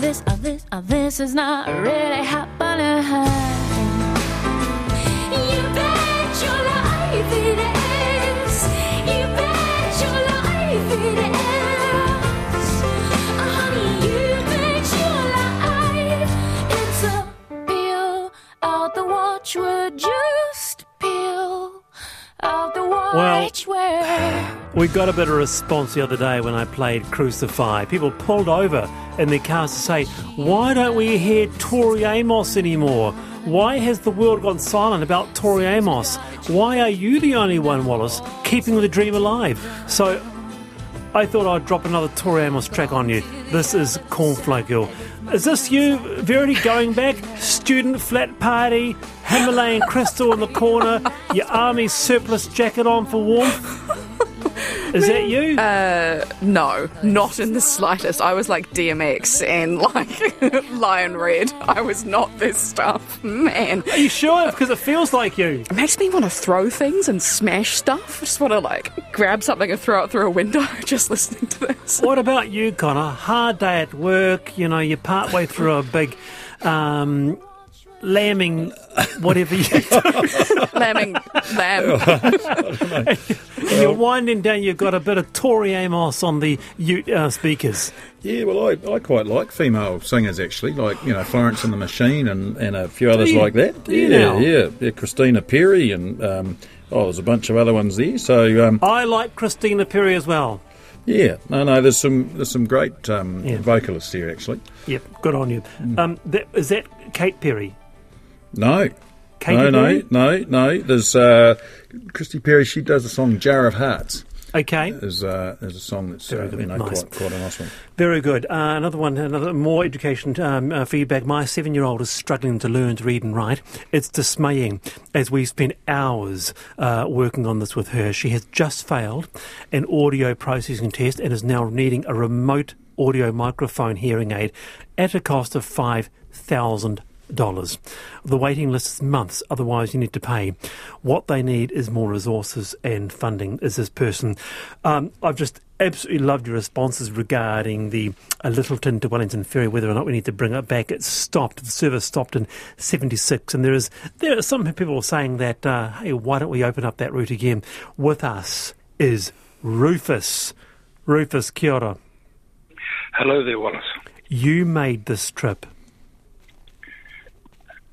this, this, uh, this is not really happening. We got a bit of response the other day when I played Crucify. People pulled over in their cars to say, Why don't we hear Tori Amos anymore? Why has the world gone silent about Tori Amos? Why are you the only one, Wallace, keeping the dream alive? So I thought I'd drop another Tori Amos track on you. This is Cornflake Girl. Is this you, Verity, going back? Student flat party, Himalayan crystal in the corner, your army surplus jacket on for warmth? Is that you? Uh, no, not in the slightest. I was like DMX and like Lion Red. I was not this stuff, man. Are you sure? Because it feels like you. It makes me want to throw things and smash stuff. I just want to like grab something and throw it through a window just listening to this. What about you, Conor? Hard day at work, you know, you're partway through a big um, lambing, whatever you do. Lambing lamb. and you're winding down, you've got a bit of Tori Amos on the u- uh, speakers. Yeah, well, I, I quite like female singers actually, like you know Florence and the Machine and, and a few others you? like that. Do you yeah, now? yeah, yeah, Christina Perri and um, oh, there's a bunch of other ones there. So um, I like Christina Perri as well. yeah, no, no, there's some there's some great um, Yeah. vocalists here actually. Yep, good on you. Um, that, is that Kate Perry? No, no, no, no, no. There's uh, Christy Perry. She does the song "Jar of Hearts." Okay, Is uh, is a song that's Very uh, good, you know nice. quite quite a nice one. very good. Uh, another one, another more education um, uh, feedback. My seven-year-old is struggling to learn to read and write. It's dismaying as we spent hours uh, working on this with her. She has just failed an audio processing test and is now needing a remote audio microphone hearing aid at a cost of five thousand. The waiting list is months, otherwise you need to pay. What they need is more resources and funding. Is this person? Um, I've just absolutely loved your responses regarding the uh, Lyttelton to Wellington ferry. Whether or not we need to bring it back, it stopped. The service stopped in '76, and there is there are some people saying that uh, hey, why don't we open up that route again? With us is Rufus. Rufus, kia ora. Hello there, Wallace. You made this trip.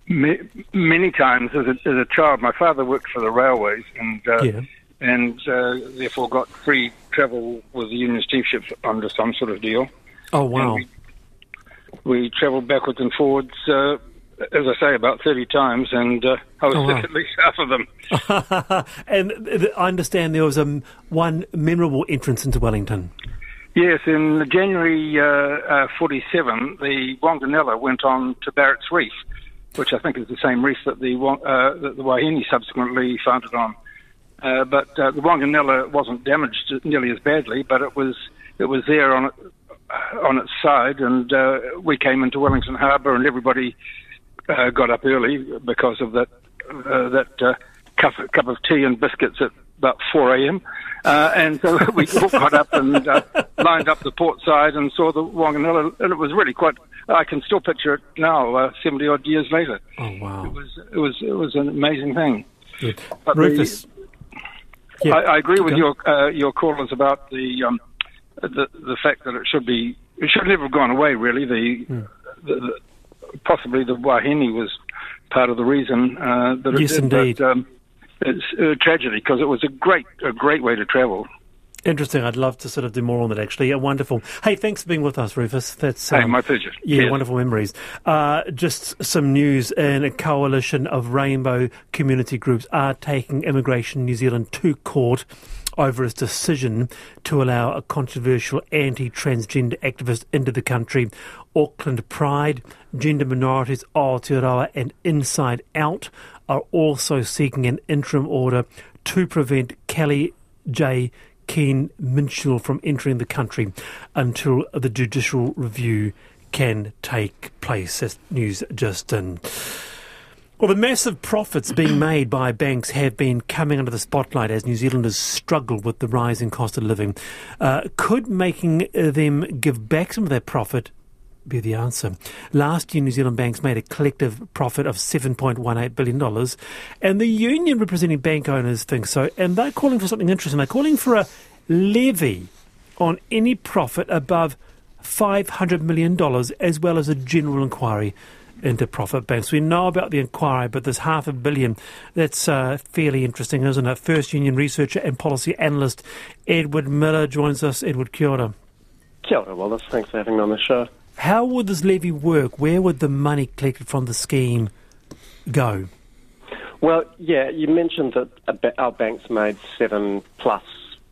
Ma- many times as a, as a child, my father worked for the railways and uh, Yeah. and uh, therefore got free travel with the Union steamships under some sort of deal. Oh wow. we- We travelled backwards and forwards, uh, as I say, about 30 times, and uh, I was Oh, wow. at least half of them. and th- I understand there was um, one memorable entrance into Wellington. Yes, in January uh, uh, 47, the Wanganella went on to Barrett's Reef, which I think is the same reef that the, uh, that the subsequently founded on. Uh, but uh, the Wanganella wasn't damaged nearly as badly, but it was it was there on on its side, and uh, we came into Wellington Harbour, and everybody uh, got up early because of that uh, that uh, cup, cup of tea and biscuits at about 4 a.m. Uh, and so we all got up and uh, lined up the port side and saw the Wanganella, and it was really quite. I can still picture it now, uh, 70 odd years later. Oh wow. It was it was it was an amazing thing. But the- Rufus. Yeah, I, I agree with go. your uh, your callers about the um, the the fact that it should be it should never have gone away. Really, the, Hmm. the, the possibly the Wahine was part of the reason uh, that it Yes, did. indeed. But, um, it's a tragedy because it was a great a great way to travel. Interesting. I'd love to sort of do more on that. Actually, yeah, wonderful. Hey, thanks for being with us, Rufus. That's Hey, um, my pleasure. Yeah, Yes. wonderful memories. Uh, just some news: and a coalition of rainbow community groups are taking Immigration New Zealand to court over its decision to allow a controversial anti-transgender activist into the country. Auckland Pride, Gender Minorities Aotearoa and Inside Out are also seeking an interim order to prevent Kelly J. Keen Minshall from entering the country until the judicial review can take place. That's news just in. Well, the massive profits being made by banks have been coming under the spotlight as New Zealanders struggle with the rising cost of living. Uh, could making them give back some of their profit be the answer? Last year, New Zealand banks made a collective profit of $7.18 billion, and the union representing bank owners think so, and they're calling for something interesting. They're calling for a levy on any profit above $500 million, as well as a general inquiry into profit banks. We know about the inquiry, but there's half a billion. That's uh, fairly interesting, isn't it? First Union researcher and policy analyst Edward Miller joins us. Edward, kia ora. Kia ora, Wallace. Thanks for having me on the show. How would this levy work? Where would the money collected from the scheme go? Well, yeah, you mentioned that our banks made seven plus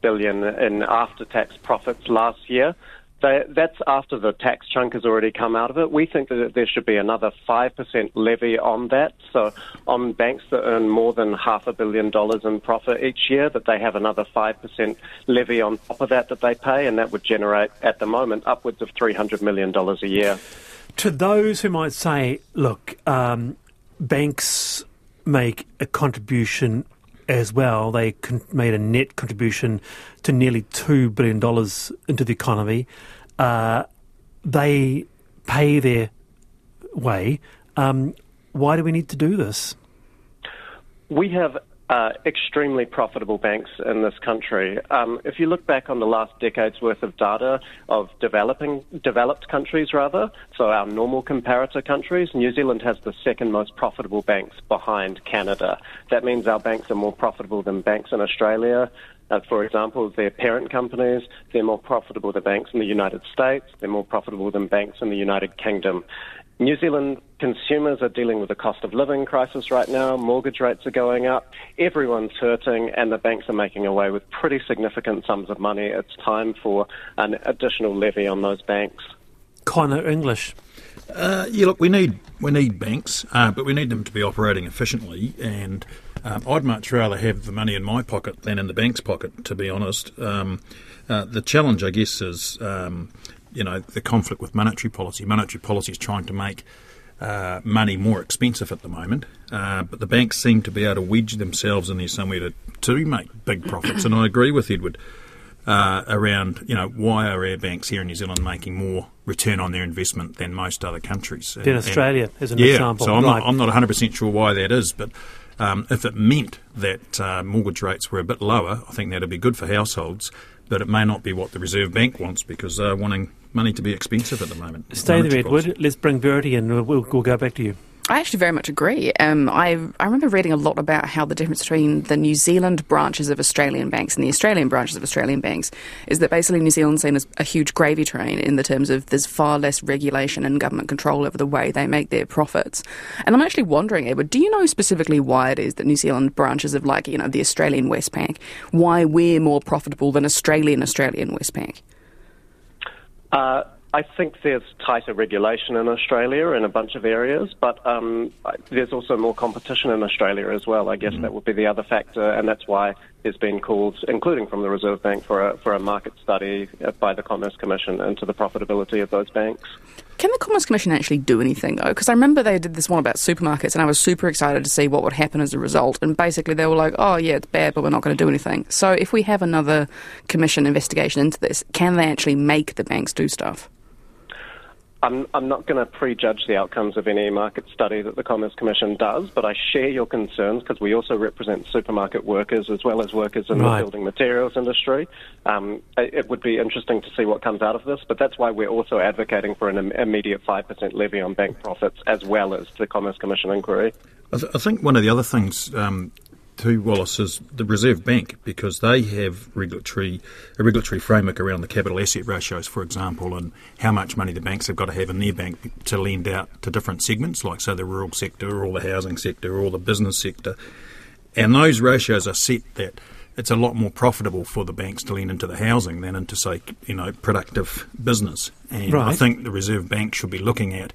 billion in after-tax profits last year. They, that's after the tax chunk has already come out of it. We think that there should be another 5% levy on that. So, on banks that earn more than half a billion dollars in profit each year, that they have another 5% levy on top of that that they pay, and that would generate, at the moment, upwards of $300 million a year. To those who might say, look, um, banks make a contribution as well. They con- made a net contribution to nearly $2 billion into the economy. Uh, they pay their way. Um, why do we need to do this? We have uh, extremely profitable banks in this country. Um, if you look back on the last decade's worth of data of developing developed countries, rather, so our normal comparator countries, New Zealand has the second most profitable banks behind Canada. That means our banks are more profitable than banks in Australia. Uh, for example, their parent companies, they're more profitable than banks in the United States, they're more profitable than banks in the United Kingdom. New Zealand consumers are dealing with a cost of living crisis right now. Mortgage rates are going up. Everyone's hurting, and the banks are making away with pretty significant sums of money. It's time for an additional levy on those banks. Conor English. Uh, yeah, look, we need we need banks, uh, but we need them to be operating efficiently. And um, I'd much rather have the money in my pocket than in the bank's pocket, to be honest. Um, uh, the challenge, I guess, is um, you know the conflict with monetary policy. Monetary policy is trying to make uh, money more expensive at the moment, uh, but the banks seem to be able to wedge themselves in there somewhere to to make big profits. and I agree with Edward. Uh, around, you know, why are our banks here in New Zealand making more return on their investment than most other countries? In Australia, as an yeah, example. so I'm Right. not, I'm not 100% sure why that is, but um, if it meant that uh, mortgage rates were a bit lower, I think that'd be good for households, but it may not be what the Reserve Bank wants because they're wanting money to be expensive at the moment. Stay there, Edward. Let's bring Verity in. We'll, we'll, we'll go back to you. I actually very much agree. Um, I I remember reading a lot about how the difference between the New Zealand branches of Australian banks and the Australian branches of Australian banks is that basically New Zealand's seen as a huge gravy train in the terms of there's far less regulation and government control over the way they make their profits. And I'm actually wondering, Edward, do you know specifically why it is that New Zealand branches of like you know the Australian Westpac, why we're more profitable than Australian Australian Westpac? Uh, I think there's tighter regulation in Australia in a bunch of areas, but um, there's also more competition in Australia as well. I guess that would be the other factor, and that's why there's been calls, including from the Reserve Bank, for a, for a market study uh, by the Commerce Commission into the profitability of those banks. Can the Commerce Commission actually do anything though? Because I remember they did this one about supermarkets, and I was super excited to see what would happen as a result. And basically, they were like, "Oh yeah, it's bad, but we're not going to do anything." So, if we have another commission investigation into this, can they actually make the banks do stuff? I'm, I'm not going to prejudge the outcomes of any market study that the Commerce Commission does, but I share your concerns because we also represent supermarket workers as well as workers in Right. the building materials industry. Um, it, it would be interesting to see what comes out of this, but that's why we're also advocating for an immediate 5% levy on bank profits as well as the Commerce Commission inquiry. I, th- I think one of the other things um, to Wallace is the Reserve Bank because they have regulatory a regulatory framework around the capital asset ratios, for example, and how much money the banks have got to have in their bank to lend out to different segments, like say the rural sector or the housing sector or the business sector, and those ratios are set that. It's a lot more profitable for the banks to lend into the housing than into, say, you know, productive business. And I think the Reserve Bank should be looking at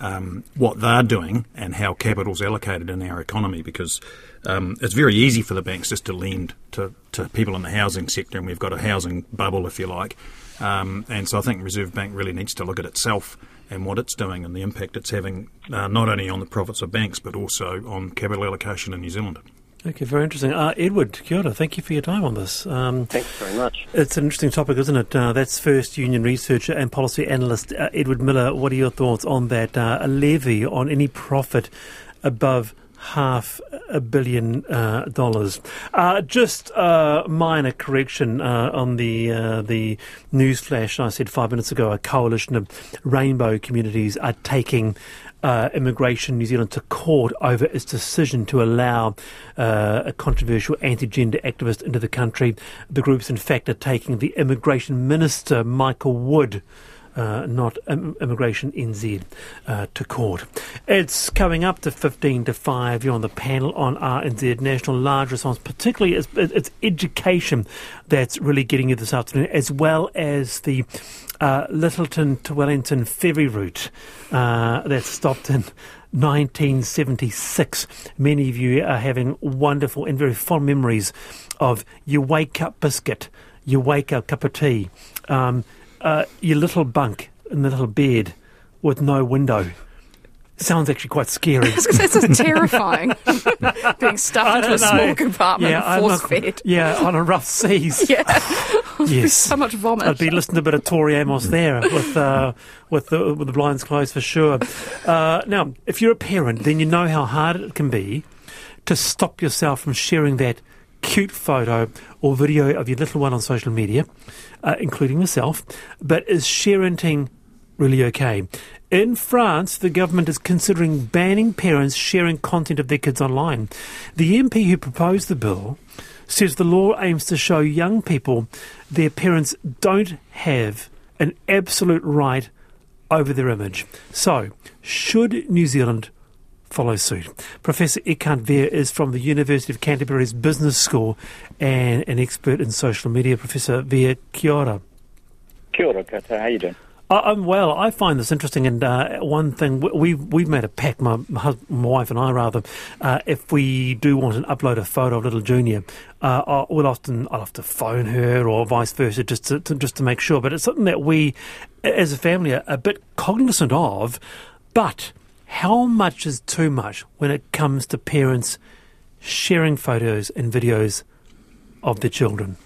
um, what they're doing and how capital's allocated in our economy because um, it's very easy for the banks just to lend to, to people in the housing sector, and we've got a housing bubble, if you like. Um, and so I think Reserve Bank really needs to look at itself and what it's doing and the impact it's having uh, not only on the profits of banks but also on capital allocation in New Zealand. Okay, very interesting. Uh, Edward, kia ora, thank you for your time on this. Um, Thanks very much. It's an interesting topic, isn't it? Uh, that's First Union researcher and policy analyst uh, Edward Miller. What are your thoughts on that? Uh, a levy on any profit above half a billion uh, dollars. Uh, just a minor correction uh, on the uh, the news flash I said five minutes ago. A coalition of rainbow communities are taking. Uh, Immigration New Zealand to court over its decision to allow uh, a controversial anti-gender activist into the country. The groups, in fact, are taking the Immigration Minister Michael Wood uh, not Im- Immigration NZ uh, to court. It's coming up to 15 to 5. You're on the panel on RNZ National Large Response, particularly it's, it's education that's really getting you this afternoon, as well as the uh, Lyttelton to Wellington ferry route uh, that stopped in 1976. Many of you are having wonderful and very fond memories of your wake up biscuit, your wake up cup of tea, um, uh, your little bunk in the little bed with no window. Sounds actually quite scary. it's is terrifying. Being stuffed into a don't small know. compartment Yeah, force not- fed. yeah, on a rough seas. Yeah. Yes. so much vomit. I'd be listening to a bit of Tori Amos there with uh, with the with the blinds closed for sure. Uh, now, if you're a parent, then you know how hard it can be to stop yourself from sharing that cute photo or video of your little one on social media, uh, including yourself. But is sharenting really okay? In France, the government is considering banning parents sharing content of their kids online. The MP who proposed the bill says the law aims to show young people their parents don't have an absolute right over their image. So, should New Zealand follow suit? Professor Ekant Veer is from the University of Canterbury's Business School and an expert in social media. Professor Veer, kia ora. Kia ora, kata. How you doing? I- I'm well. I find this interesting, and uh, one thing we- we've we've made a pact, my, my, wife and I, rather, uh, if we do want to upload a photo of little Junior, uh, we'll often I'll have to phone her or vice versa just to, to just to make sure. But it's something that we, as a family, are a bit cognizant of. But how much is too much when it comes to parents sharing photos and videos of their children?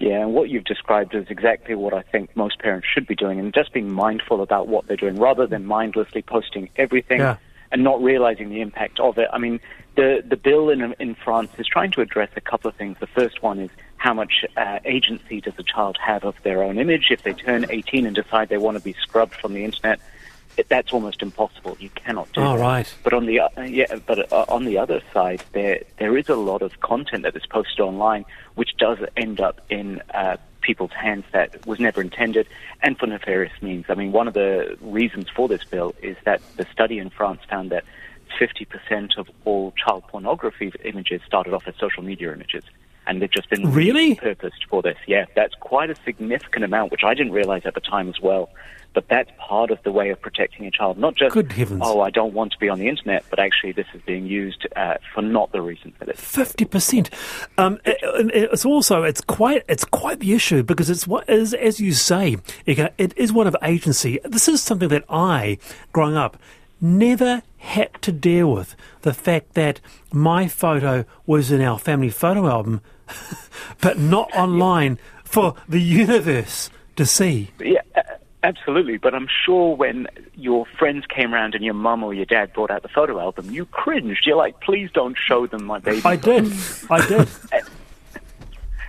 Yeah, and what you've described is exactly what I think most parents should be doing, and just being mindful about what they're doing rather than mindlessly posting everything Yeah. and not realizing the impact of it. I mean, the the bill in in France is trying to address a couple of things. The first one is how much uh, agency does a child have of their own image if they turn 18 and decide they want to be scrubbed from the internet. That's almost impossible. You cannot do Oh, that. right. But on the uh, yeah, but uh, on the other side, there there is a lot of content that is posted online, which does end up in uh, people's hands that was never intended, and for nefarious means. I mean, one of the reasons for this bill is that the study in France found that 50% of all child pornography images started off as social media images. And they've just been Really? purposed for this. Yeah, that's quite a significant amount, which I didn't realize at the time as well. But that's part of the way of protecting a child. Not just, Good heavens. oh, I don't want to be on the internet, but actually this is being used uh, for not the reason that it's. Fifty percent. Um, it- it's also it's quite it's quite the issue because it's what is as you say, it is one of agency. This is something that I, growing up, never had to deal with. The fact that my photo was in our family photo album, but not online for the universe to see. Yeah, absolutely. But I'm sure when your friends came around and your mum or your dad brought out the photo album, you cringed. You're like, please don't show them my baby. I did. I did.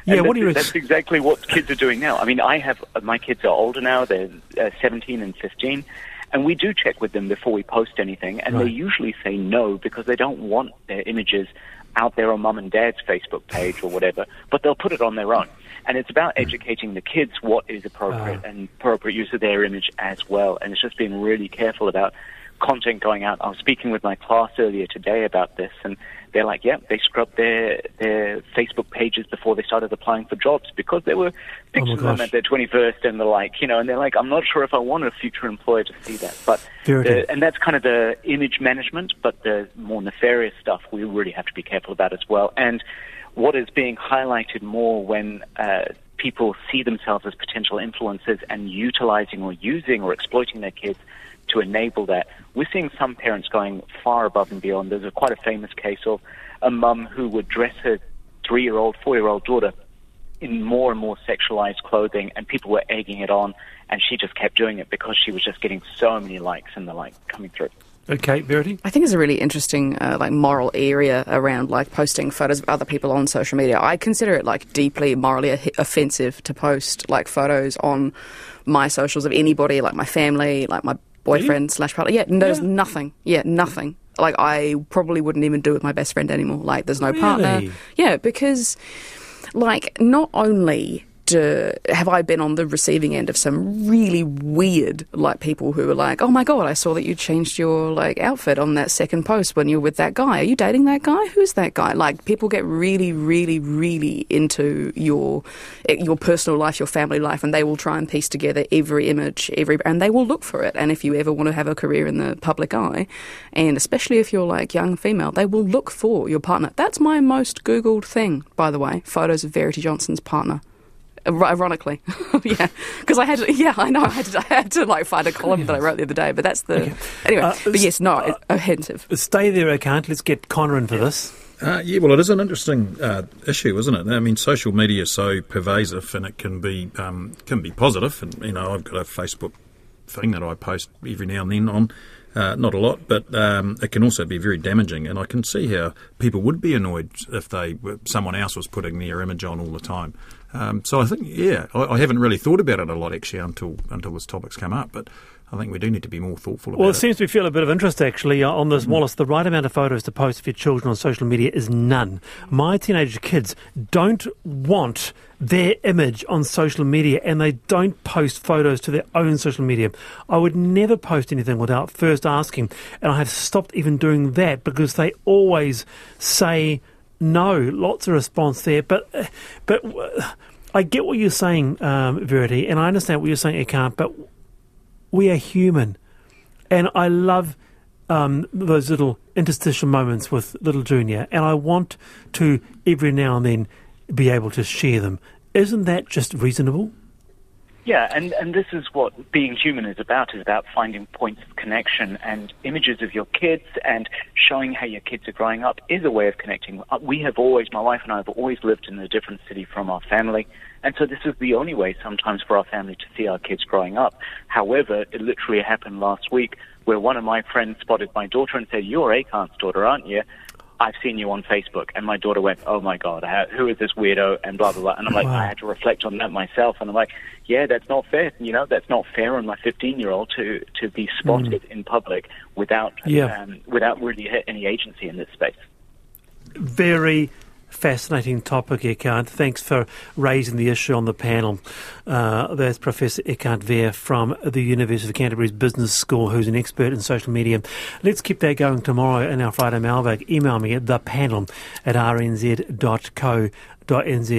Yeah, And what do you that's, that's exactly what kids are doing now. I mean, I have my kids are older now; they're uh, 17 and 15, and we do check with them before we post anything, and they usually say no because they don't want their images out there on mum and dad's Facebook page or whatever, but they'll put it on their own. And it's about educating the kids what is appropriate Ah. and appropriate use of their image as well. And it's just being really careful about content going out. I was speaking with my class earlier today about this, and they're like, yeah, they scrubbed their their Facebook pages before they started applying for jobs because there were pictures of them at their 21st and the like, you know, and they're like, I'm not sure if I want a future employer to see that. But the, and that's kind of the image management, but the more nefarious stuff we really have to be careful about as well. And what is being highlighted more when uh, people see themselves as potential influencers and utilizing or using or exploiting their kids to enable that. We're seeing some parents going far above and beyond. There's a quite a famous case of a mum who would dress her three-year-old, four-year-old daughter in more and more sexualized clothing, and people were egging it on, and she just kept doing it because she was just getting so many likes and the like coming through. Okay, Verity? I think it's a really interesting, uh, like, moral area around like posting photos of other people on social media. I consider it like deeply morally o- offensive to post like photos on my socials of anybody, like my family, like my boyfriend slash partner. Yeah, there's Yeah. nothing. Yeah, nothing. Like I probably wouldn't even do it with my best friend anymore. Like there's no partner. Yeah, because like not only do, have I been on the receiving end of some really weird like people who are like, oh my god, I saw that you changed your like outfit on that second post when you were with that guy. Are you dating that guy? Who's that guy? Like people get really, really, really into your eh, your personal life, your family life, and they will try and piece together every image, every and they will look for it. And if you ever want to have a career in the public eye, and especially if you're like young female, they will look for your partner. That's my most googled thing, by the way. Photos of Verity Johnson's partner. Ir- Ironically, yeah, because I had to, yeah, I know, I had to, I had to like find a column that I wrote the other day, but that's the anyway. Uh, but yes, no, it- offensive. Stay there, I can't. Let's get Conor in for this. Uh, yeah, well, it is an interesting uh, issue, isn't it? I mean, social media is so pervasive, and it can be um, can be positive. And you know, I've got a Facebook thing that I post every now and then on. Uh, not a lot, but um, it can also be very damaging, and I can see how people would be annoyed if they were, someone else was putting their image on all the time. Um, so I think, yeah, I, I haven't really thought about it a lot actually until until this topic's come up, but I think we do need to be more thoughtful about it. Well, it it. seems to feel a bit of interest actually uh, on this, Wallace. The right amount of photos to post of your children on social media is none. My teenage kids don't want their image on social media and they don't post photos to their own social media. I would never post anything without first asking, and I have stopped even doing that because they always say no. Lots of response there, but but. I get what you're saying, um, Verity, and I understand what you're saying, Ekant, but we are human. And I love um, those little interstitial moments with little Junior, and I want to every now and then be able to share them. Isn't that just reasonable? Yeah, and, and this is what being human is about, is about finding points of connection and images of your kids and showing how your kids are growing up is a way of connecting. Uh, We have always, my wife and I have always lived in a different city from our family, and so this is the only way sometimes for our family to see our kids growing up. However, it literally happened last week where one of my friends spotted my daughter and said, you're Ekant's daughter, aren't you? I've seen you on Facebook. And my daughter went, oh my God, who is this weirdo? And blah, blah, blah. And I'm like, Wow. I had to reflect on that myself. And I'm like, yeah, that's not fair. You know, that's not fair on my 15 year old to, to be spotted in public without, Yeah. um, without really any agency in this space. Very fascinating topic, Ekant. Thanks for raising the issue on the panel. Uh, there's Professor Ekant Veer from the University of Canterbury's Business School, who's an expert in social media. Let's keep that going tomorrow in our Friday mailbag. Email me at thepanel at rnz.co.nz.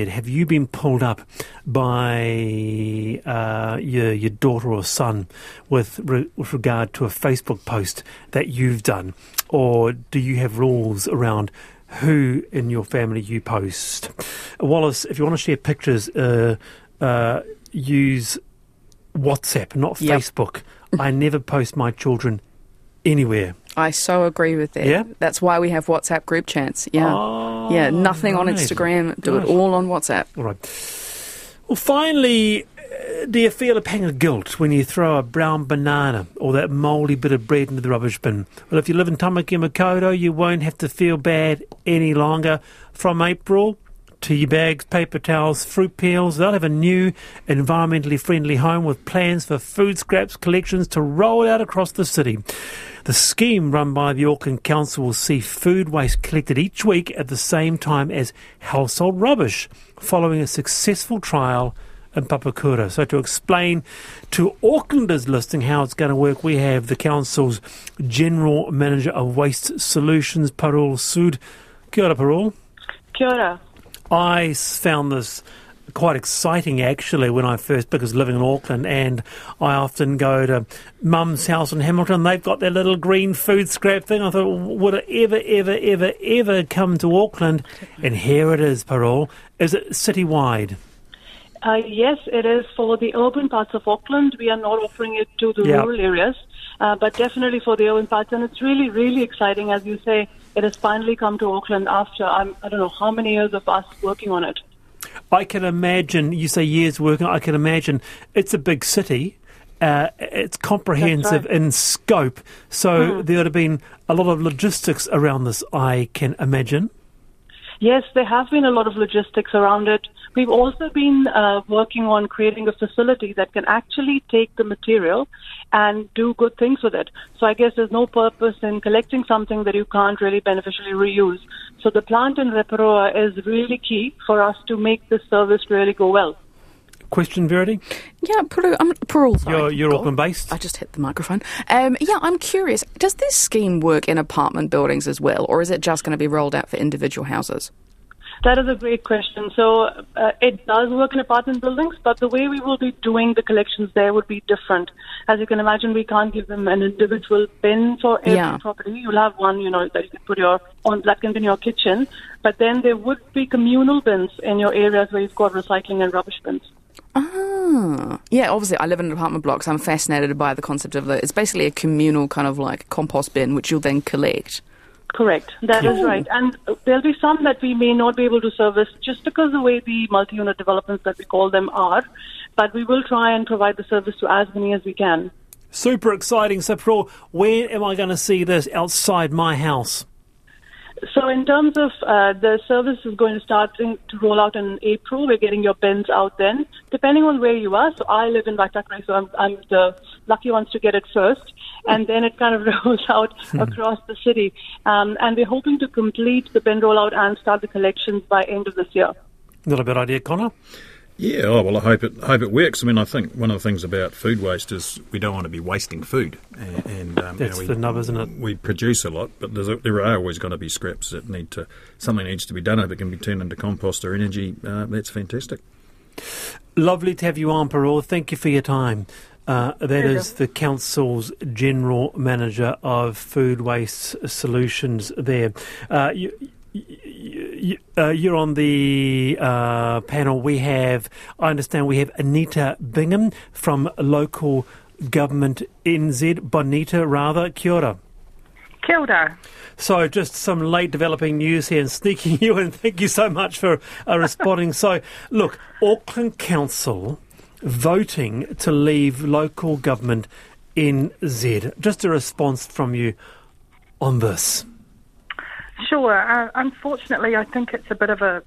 Have you been pulled up by uh, your, your daughter or son with, re- with regard to a Facebook post that you've done? Or do you have rules around who in your family you post. Wallace, if you want to share pictures, uh, uh, use WhatsApp, not Yep. Facebook. I never post my children anywhere. I so agree with that. Yeah? That's why we have WhatsApp group chats. Yeah. Oh, yeah, nothing on. Instagram. Do Gosh. it all on WhatsApp. All right. Well, finally, do you feel a pang of guilt when you throw a brown banana or that mouldy bit of bread into the rubbish bin? Well, if you live in Tamaki Makaurau, you won't have to feel bad any longer. From April, tea bags, paper towels, fruit peels, they'll have a new environmentally friendly home with plans for food scraps collections to roll out across the city. The scheme run by the Auckland Council will see food waste collected each week at the same time as household rubbish, following a successful trial in Papakura. So to explain to Aucklanders listening how it's going to work, we have the council's General Manager of Waste Solutions, Parul Sood. Kia ora, Parul. Kia ora. I found this quite exciting actually when I first because living in Auckland and I often go to mum's house in Hamilton they've got their little green food scrap thing I thought would it ever ever ever ever come to Auckland and here it is Parul is it citywide Uh, yes, it is for the urban parts of Auckland. We are not offering it to the Yeah. rural areas, uh, but definitely for the urban parts. And it's really, really exciting. As you say, it has finally come to Auckland after, I'm, I don't know how many years of us working on it. I can imagine you say years working I can imagine it's a big city uh, it's comprehensive That's in scope so there would have been a lot of logistics around this I can imagine Yes, there have been a lot of logistics around it. We've also been uh, working on creating a facility that can actually take the material and do good things with it. So I guess there's no purpose in collecting something that you can't really beneficially reuse. So the plant in Reporoa is really key for us to make this service really go well. question Verity Yeah, Peru, I'm Peru. Sorry. you're, you're Auckland based. I just hit the microphone. Um, yeah, I'm curious. Does this scheme work in apartment buildings as well, or is it just going to be rolled out for individual houses? That is a great question. So uh, it does work in apartment buildings, but the way we will be doing the collections there would be different. As you can imagine, we can't give them an individual bin for every Yeah. property. You'll have one, you know, that you can put your on that can be in your kitchen, but then there would be communal bins in your areas where you've got recycling and rubbish bins. Ah, yeah. Obviously, I live in an apartment block, so I'm fascinated by the concept of the. It's basically a communal kind of like compost bin, which you'll then collect. Correct. That is right. And there'll be some that we may not be able to service just because the way the multi-unit developments that we call them are. But we will try and provide the service to as many as we can. Super exciting. So, Pro, where am I going to see this outside my house? So in terms of uh, the service is going to start in, to roll out in April. We're getting your bins out then, depending on where you are. So I live in Waitakere, so I'm, I'm the lucky ones to get it first, and then it kind of rolls out across the city. Um, and we're hoping to complete the bin rollout and start the collections by end of this year. Not a bad idea, Conor. Yeah, oh, well, I hope it hope it works. I mean, I think one of the things about food waste is we don't want to be wasting food, and, and um, That's we, the nub, isn't it? We produce a lot, but there's a, there are always going to be scraps that need to something needs to be done. If it can be turned into compost or energy, uh, that's fantastic. Lovely to have you on, Parul. Thank you for your time. Uh, that is the council's general manager of food waste solutions. There, uh, you, you, uh, you're on the uh, panel. We have, I understand, we have Anita Bingham from local government NZ, Bonita rather. Kia ora. Kia ora. So, just some late developing news here and sneaking you in. Thank you so much for uh, responding. so, look, Auckland Council voting to leave local government in Z. Just a response from you on this. Sure. Uh, unfortunately, I think it's a bit of a.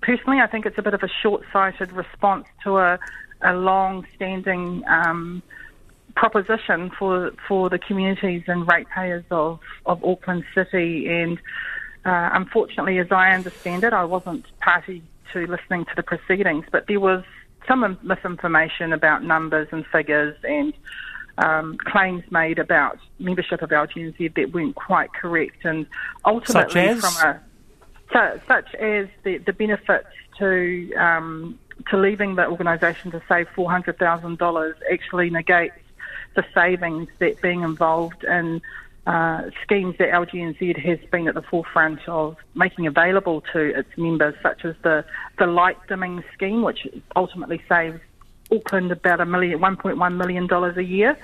Personally, I think it's a bit of a short-sighted response to a, a long-standing um, proposition for for the communities and ratepayers of of Auckland City. And uh, unfortunately, as I understand it, I wasn't party to listening to the proceedings, but there was some misinformation about numbers and figures and um, claims made about membership of LGNZ that weren't quite correct, and ultimately from a so, such as the, the benefits to um, to leaving the organisation to save four hundred thousand dollars actually negates the savings that being involved in uh, schemes that LGNZ has been at the forefront of making available to its members, such as the, the light dimming scheme, which ultimately saves Auckland about a million, $1.1 million a year,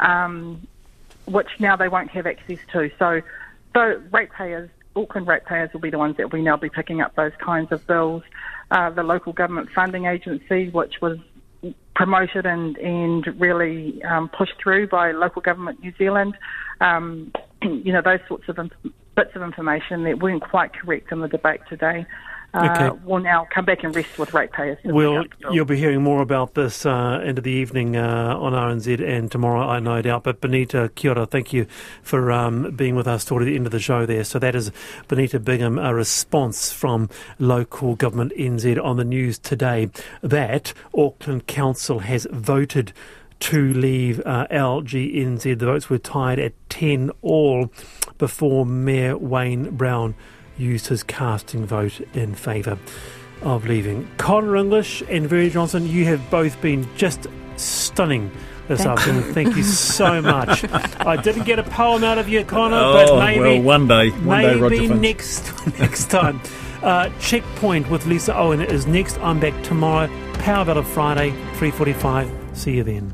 um, which now they won't have access to. So, so ratepayers, Auckland ratepayers will be the ones that will now be picking up those kinds of bills. Uh, the local government funding agency, which was promoted and, and really um, pushed through by local government New Zealand. Um, you know, those sorts of inf- bits of information that weren't quite correct in the debate today. uh, Okay. will now come back and rest with ratepayers. Well, you'll be hearing more about this uh, into the evening uh, on RNZ and tomorrow, I no doubt. But Benita, kia ora, thank you for um, being with us toward the end of the show there. So that is Benita Bingham, a response from local government NZ on the news today that Auckland Council has voted to leave uh, LGNZ. The votes were tied at 10 all before Mayor Wayne Brown used his casting vote in favour of leaving. Conor English and Vera Johnson, you have both been just stunning this Thank afternoon. Thank you so much. I didn't get a poem out of you, Conor, Oh, but maybe well, one day, one day, Roger maybe Finch. next next time. Uh, Checkpoint with Lisa Owen is next. I'm back tomorrow. Power Ballad Friday, 3:45. See you then.